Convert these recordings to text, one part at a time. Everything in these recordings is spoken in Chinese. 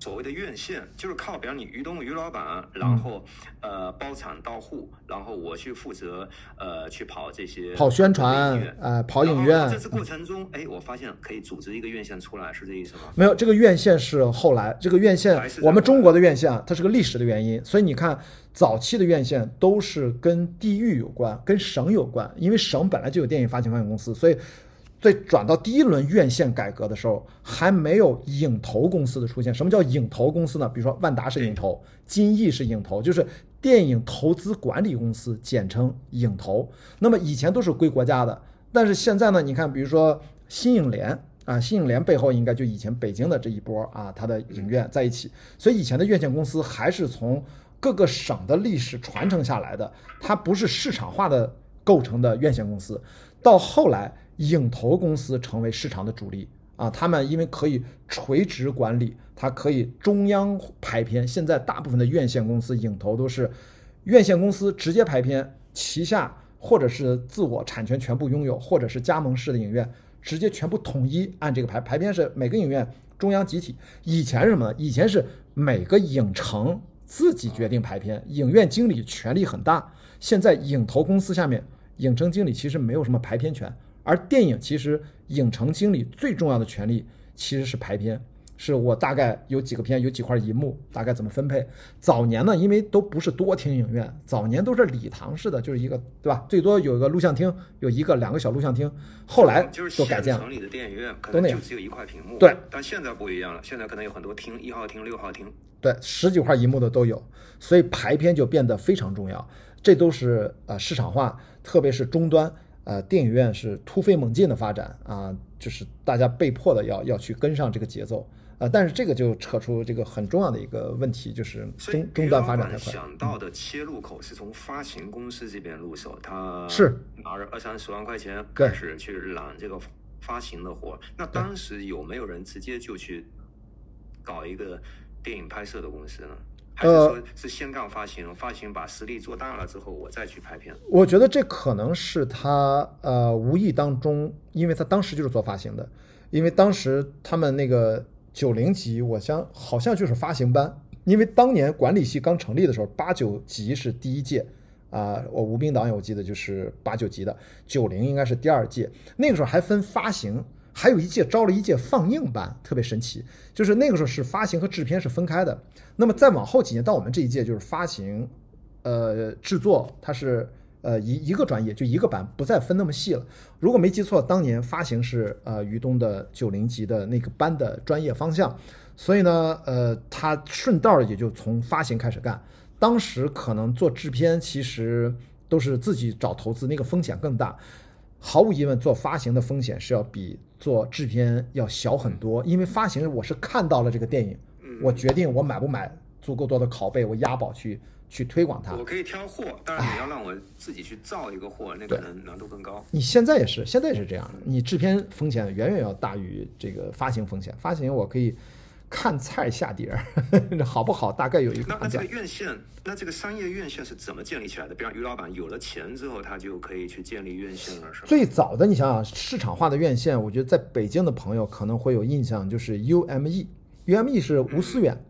所谓的院线，就是靠，比方你于东于老板，然后呃包产到户，然后我去负责呃去跑这些跑宣传呃跑影院这次过程中，哎，我发现可以组织一个院线出来，是这意思吗？没有，这个院线是后来，这个院线我们中国的院线啊，它是个历史的原因，所以你看早期的院线都是跟地域有关，跟省有关，因为省本来就有电影发行发行公司，所以在转到第一轮院线改革的时候，还没有影投公司的出现。什么叫影投公司呢？比如说万达是影投，金逸是影投，就是电影投资管理公司，简称影投。那么以前都是归国家的，但是现在呢，你看，比如说新影联啊，新影联背后应该就以前北京的这一波啊，它的影院在一起，所以以前的院线公司还是从各个省的历史传承下来的，它不是市场化的构成的院线公司。到后来，影投公司成为市场的主力啊，他们因为可以垂直管理，它可以中央排片。现在大部分的院线公司影投都是院线公司直接排片，旗下或者是自我产权全部拥有，或者是加盟式的影院，直接全部统一按这个排排片是每个影院中央集体。以前是什么呢？以前是每个影城自己决定排片，影院经理权力很大。现在影投公司下面，影城经理其实没有什么排片权，而电影其实影城经理最重要的权利其实是排片，是我大概有几个片，有几块银幕，大概怎么分配。早年呢，因为都不是多厅影院，早年都是礼堂式的，就是一个对吧？最多有一个录像厅，有一个两个小录像厅，后来就改建了。县城里的电影院可能就只有一块屏幕，对，但现在不一样了，现在可能有很多厅，一号厅、六号厅，对，十几块银幕的都有，所以排片就变得非常重要。这都是呃市场化，特别是终端，呃电影院是突飞猛进的发展啊，就是大家被迫的要要去跟上这个节奏。呃，但是这个就扯出这个很重要的一个问题，就是中终终端发展太快。想到的切入口是从发行公司这边入手，他是拿着二三十万块钱对开始去揽这个发行的活。那当时有没有人直接就去搞一个电影拍摄的公司呢？还是呃说是先干发行，发行把实力做大了之后，我再去拍片？我觉得这可能是他呃无意当中，因为他当时就是做发行的，因为当时他们那个九零级，我想好像就是发行班，因为当年管理系刚成立的时候，八九级是第一届。啊，我吴斌导演我记得就是八九级的，九零应该是第二届。那个时候还分发行，还有一届招了一届放映班，特别神奇。就是那个时候是发行和制片是分开的。那么再往后几年到我们这一届就是发行，呃，制作它是呃一一个专业就一个班，不再分那么细了。如果没记错，当年发行是呃于东的九零级的那个班的专业方向，所以呢，呃，他顺道也就从发行开始干。当时可能做制片其实都是自己找投资，那个风险更大。毫无疑问，做发行的风险是要比做制片要小很多，因为发行我是看到了这个电影，我决定我买不买足够多的拷贝，我押宝去去推广它。我可以挑货，当然你要让我自己去造一个货，那可能难度更高。你现在也是，现在也是这样的，你制片风险远远要大于这个发行风险。发行我可以看菜下碟儿，好不好？大概有一个那那这个。院线，那这个商业院线是怎么建立起来的？比方于老板有了钱之后，他就可以去建立院线了，是吧？最早的你想想，市场化的院线，我觉得在北京的朋友可能会有印象，就是 UME，UME 是吴思远。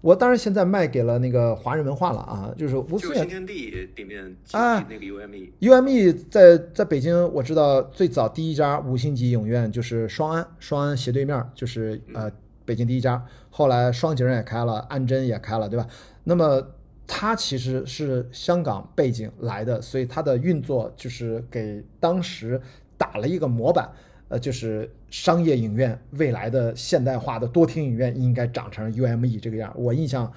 我当然现在卖给了那个华人文化了啊，就是吴思远新天地里面啊那个 UME，UME 在在北京，我知道最早第一家五星级影院就是双安，双安斜对面就是呃北京第一家，后来双井也开了，安贞也开了，对吧？那么它其实是香港背景来的，所以它的运作就是给当时打了一个模板，呃，就是商业影院未来的现代化的多厅影院应该长成 UME 这个样。我印象。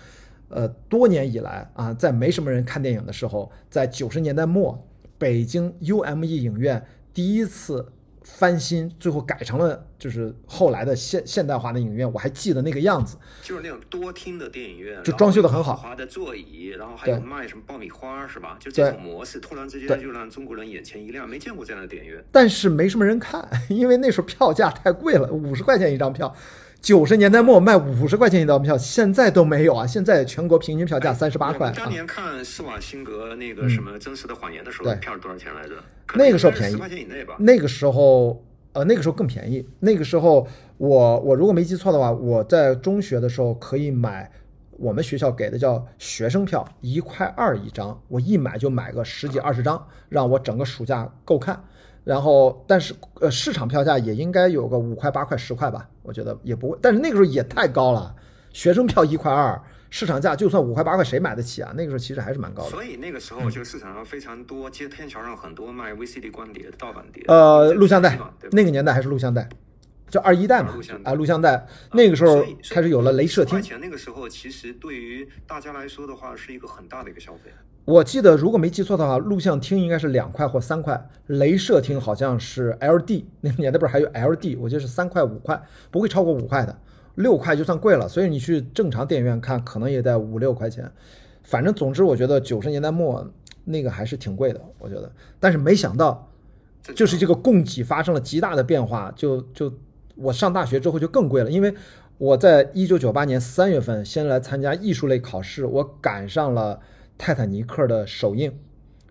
呃，多年以来啊，在没什么人看电影的时候，在九十年代末，北京 UME 影院第一次翻新，最后改成了就是后来的现现代化的影院，我还记得那个样子。就是那种多厅的电影院，就装修的很好豪华的座椅，然后还有卖什么爆米花，是吧？就这种模式，突然之对间就让中国人眼前一亮，没见过这样的电影院。但是没什么人看，因为那时候票价太贵了，五十块钱一张票。九十年代末卖五十块钱一张票，现在都没有啊！现在全国平均票价三十八块啊当，年看施瓦辛格那个什么《真实的谎言》的时候对，票多少钱来着？那个时候便宜十块钱以内吧。那个时候，呃，那个时候更便宜。那个时候我我如果没记错的话，我在中学的时候可以买我们学校给的叫学生票，一块二一张，我一买就买个十几二十张，让我整个暑假够看。然后，但是呃，市场票价也应该有个五块、八块、十块吧，我觉得也不会。但是那个时候也太高了，学生票一块二，市场价就算五块八块，谁买得起啊？那个时候其实还是蛮高的。所以那个时候就市场上非常多，街天桥上很多卖 VCD 光碟的盗版碟，呃，录像带，那个年代还是录像带，就二一代嘛啊录像，带。那个时候开始有了镭射10块。钱那个时候其实对于大家来说的话，是一个很大的一个消费。我记得如果没记错的话，录像厅应该是两块或三块，镭射厅好像是 LD，那 年代不是还有 LD，我记得是三块五块，不会超过五块的，六块就算贵了。所以你去正常电影院看，可能也得五六块钱。反正总之，我觉得九十年代末那个还是挺贵的，我觉得。但是没想到，就是这个供给发生了极大的变化，就就我上大学之后就更贵了，因为我在一九九八年三月份先来参加艺术类考试，我赶上了泰坦尼克的首映，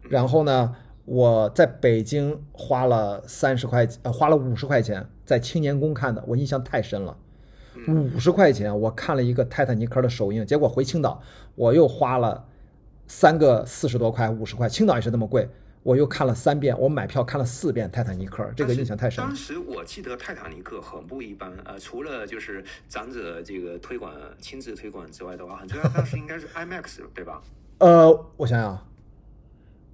然后呢，我在北京花了三十块，呃，花了五十块钱在青年宫看的，我印象太深了。五十块钱，我看了一个泰坦尼克的首映，结果回青岛，我又花了三个四十多块、五十块，青岛也是那么贵，我又看了三遍，我买票看了四遍泰坦尼克，这个印象太深了当。时我记得泰坦尼克很不一般，呃，除了就是长者这个推广、亲自推广之外的话，很重要，当时应该是 IMAX 对吧？呃，我想想，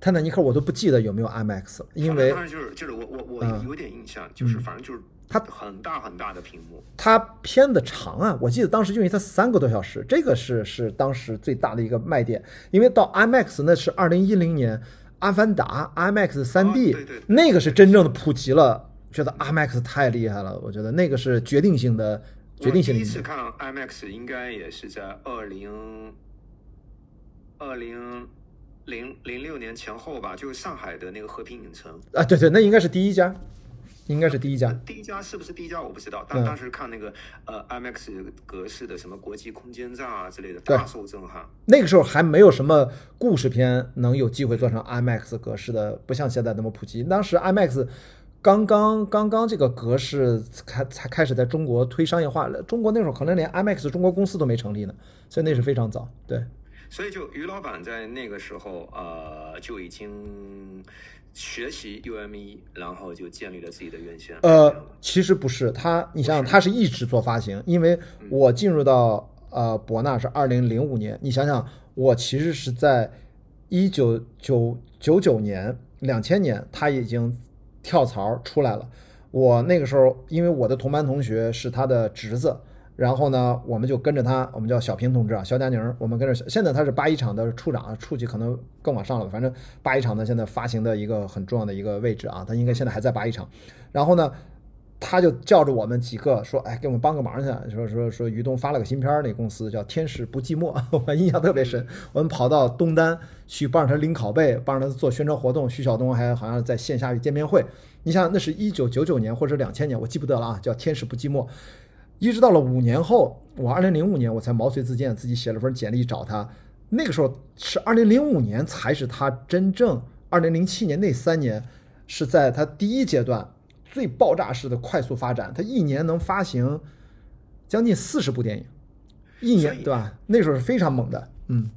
泰坦尼克我都不记得有没有 IMAX，了因为当然就是就是我我我嗯。有点印象，就是反正就是它很大很大的屏幕，它片的长啊，我记得当时因为它三个多小时，这个是是当时最大的一个卖点。因为到 IMAX 那是二零一零年，《阿凡达》IMAX 三 D、哦对对对。那个是真正的普及了，觉得 IMAX 太厉害了，我觉得那个是决定性的决定性的第一次看 IMAX 应该也是在二零二零零零六年前后吧，就是上海的那个和平影城。啊，对对，那应该是第一家，应该是第一家。第一家是不是第一家我不知道，但嗯当时看那个呃 IMAX 格式的什么国际空间站啊之类的，大受震撼。那个时候还没有什么故事片能有机会做成 IMAX 格式的，不像现在那么普及。当时 IMAX 刚刚刚刚这个格式开才开始在中国推商业化，中国那时候可能连 IMAX 中国公司都没成立呢，所以那是非常早。对，所以就于老板在那个时候呃就已经学习 UME，然后就建立了自己的院线。呃，其实不是他，你想想，他是一直做发行，因为我进入到呃博纳是二零零五年，你想想，我其实是在一九九九九年、两千年，他已经跳槽出来了。我那个时候，因为我的同班同学是他的侄子，然后呢，我们就跟着他，我们叫小平同志啊，肖佳宁，我们跟着。现在他是八一厂的处长，处级可能更往上了，反正八一厂的现在发行的一个很重要的一个位置啊，他应该现在还在八一厂。然后呢，他就叫着我们几个说：“哎，给我们帮个忙去。”说说说，于东发了个新片儿，那公司叫《天使不寂寞》，我印象特别深。我们跑到东单去帮着他拎拷贝，帮着他做宣传活动。徐晓东还好像在线下有见面会。你想，那是一九九九年或者两千年，我记不得了啊，叫《天使不寂寞》。一直到了五年后，我二零零五年我才毛遂自荐，自己写了份简历找他。那个时候是二零零五年才是他真正，二零零七年那三年是在他第一阶段最爆炸式的快速发展，他一年能发行将近四十部电影，一年对吧？那时候是非常猛的，嗯。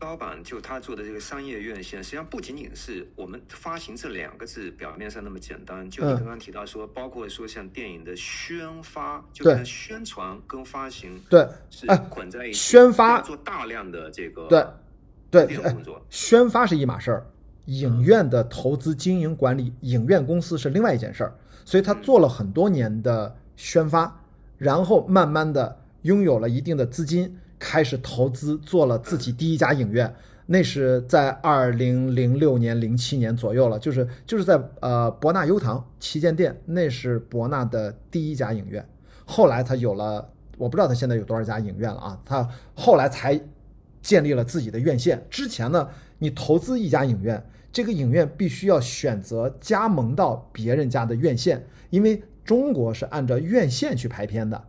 老板就他做的这个商业院线，实际上不仅仅是我们发行这两个字表面上那么简单。就你嗯刚刚提到说，包括说像电影的宣发，就对跟宣传跟发行对，是哎捆在一起，宣发做大量的这个对对工作。宣发是一码事儿，影院的投资经营管理，影院公司是另外一件事儿。所以他做了很多年的宣发，然后慢慢的拥有了一定的资金，开始投资做了自己第一家影院。那是在二零零六年、零七年左右了，就是就是在呃博纳优唐旗舰店，那是博纳的第一家影院。后来他有了，我不知道他现在有多少家影院了啊，他后来才建立了自己的院线。之前呢，你投资一家影院，这个影院必须要选择加盟到别人家的院线，因为中国是按照院线去排片的。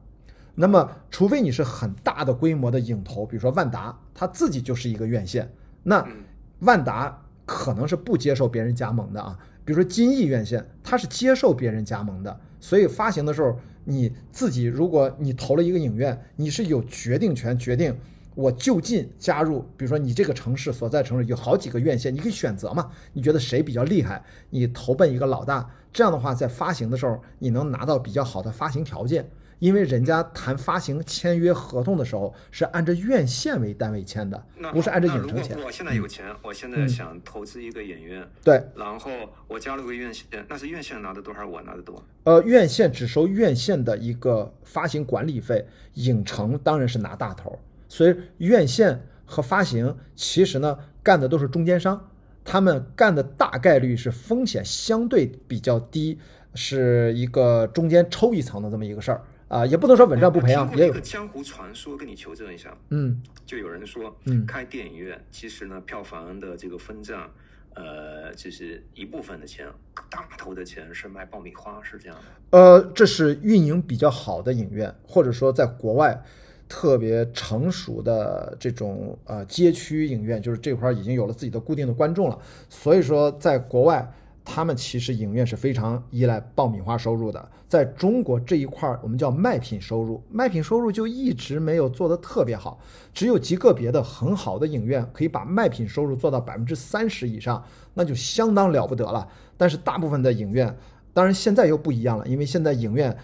那么，除非你是很大的规模的影投，比如说万达，它自己就是一个院线，那嗯万达可能是不接受别人加盟的啊。比如说金逸院线，它是接受别人加盟的，所以发行的时候，你自己如果你投了一个影院，你是有决定权，决定我就近加入。比如说你这个城市所在城市有好几个院线，你可以选择嘛，你觉得谁比较厉害，你投奔一个老大。这样的话，在发行的时候，你能拿到比较好的发行条件。因为人家谈发行签约合同的时候是按照院线为单位签的，不是按照影城签。我现在有钱，我现在想投资一个影院，对，然后我加了个院线，那是院线拿的多还是我拿的多？呃，院线只收院线的一个发行管理费，影城当然是拿大头。所以院线和发行其实呢干的都是中间商，他们干的大概率是风险相对比较低，是一个中间抽一层的这么一个事儿。啊，也不能说稳赚不赔啊。也有个江湖传说，跟你求证一下。嗯，就有人说，嗯，开电影院其实呢，票房的这个分账，呃，就是一部分的钱，大头的钱是卖爆米花，是这样的。呃，这是运营比较好的影院，或者说在国外特别成熟的这种呃街区影院，就是这块已经有了自己的固定的观众了。所以说，在国外。他们其实影院是非常依赖爆米花收入的，在中国这一块儿，我们叫卖品收入，卖品收入就一直没有做得特别好，只有极个别的很好的影院可以把卖品收入做到百分之三十以上，那就相当了不得了。但是大部分的影院，当然现在又不一样了，因为现在影院。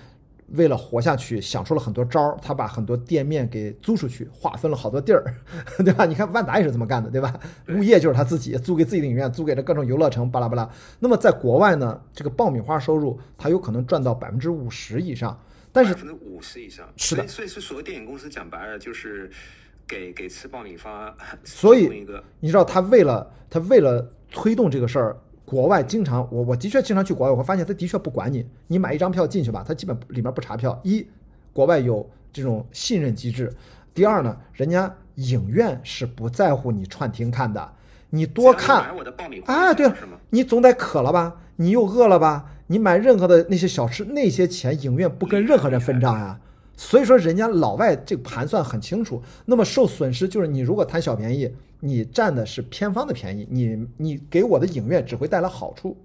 为了活下去，想出了很多招儿。他把很多店面给租出去，划分了好多地儿，对吧？你看万达也是这么干的，对吧？物业就是他自己租给自己的影院，租给了各种游乐城，巴拉巴拉。那么在国外呢，这个爆米花收入，他有可能赚到百分之五十以上。但是百分之五十以上，是的。所以是所谓电影公司讲白了，就是给给吃爆米花。所以你知道，他为了他为了推动这个事儿。国外经常，我我的确经常去国外，我会发现他的确不管你，你买一张票进去吧，他基本里面不查票。一，国外有这种信任机制；第二呢，人家影院是不在乎你串厅看的，你多看啊，对了，你总得渴了吧，你又饿了吧，你买任何的那些小吃，那些钱影院不跟任何人分账呀。所以说，人家老外这个盘算很清楚。那么受损失就是你如果贪小便宜，你占的是片方的便宜，你你给我的影院只会带来好处。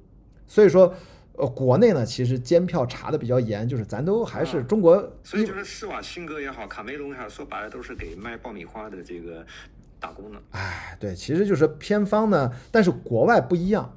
所以说，呃，国内呢其实监票查的比较严，就是咱都还是中国。所以就是施瓦辛格也好，卡梅隆也好，说白了都是给卖爆米花的这个打工的。哎，对，其实就是偏方呢，但是国外不一样。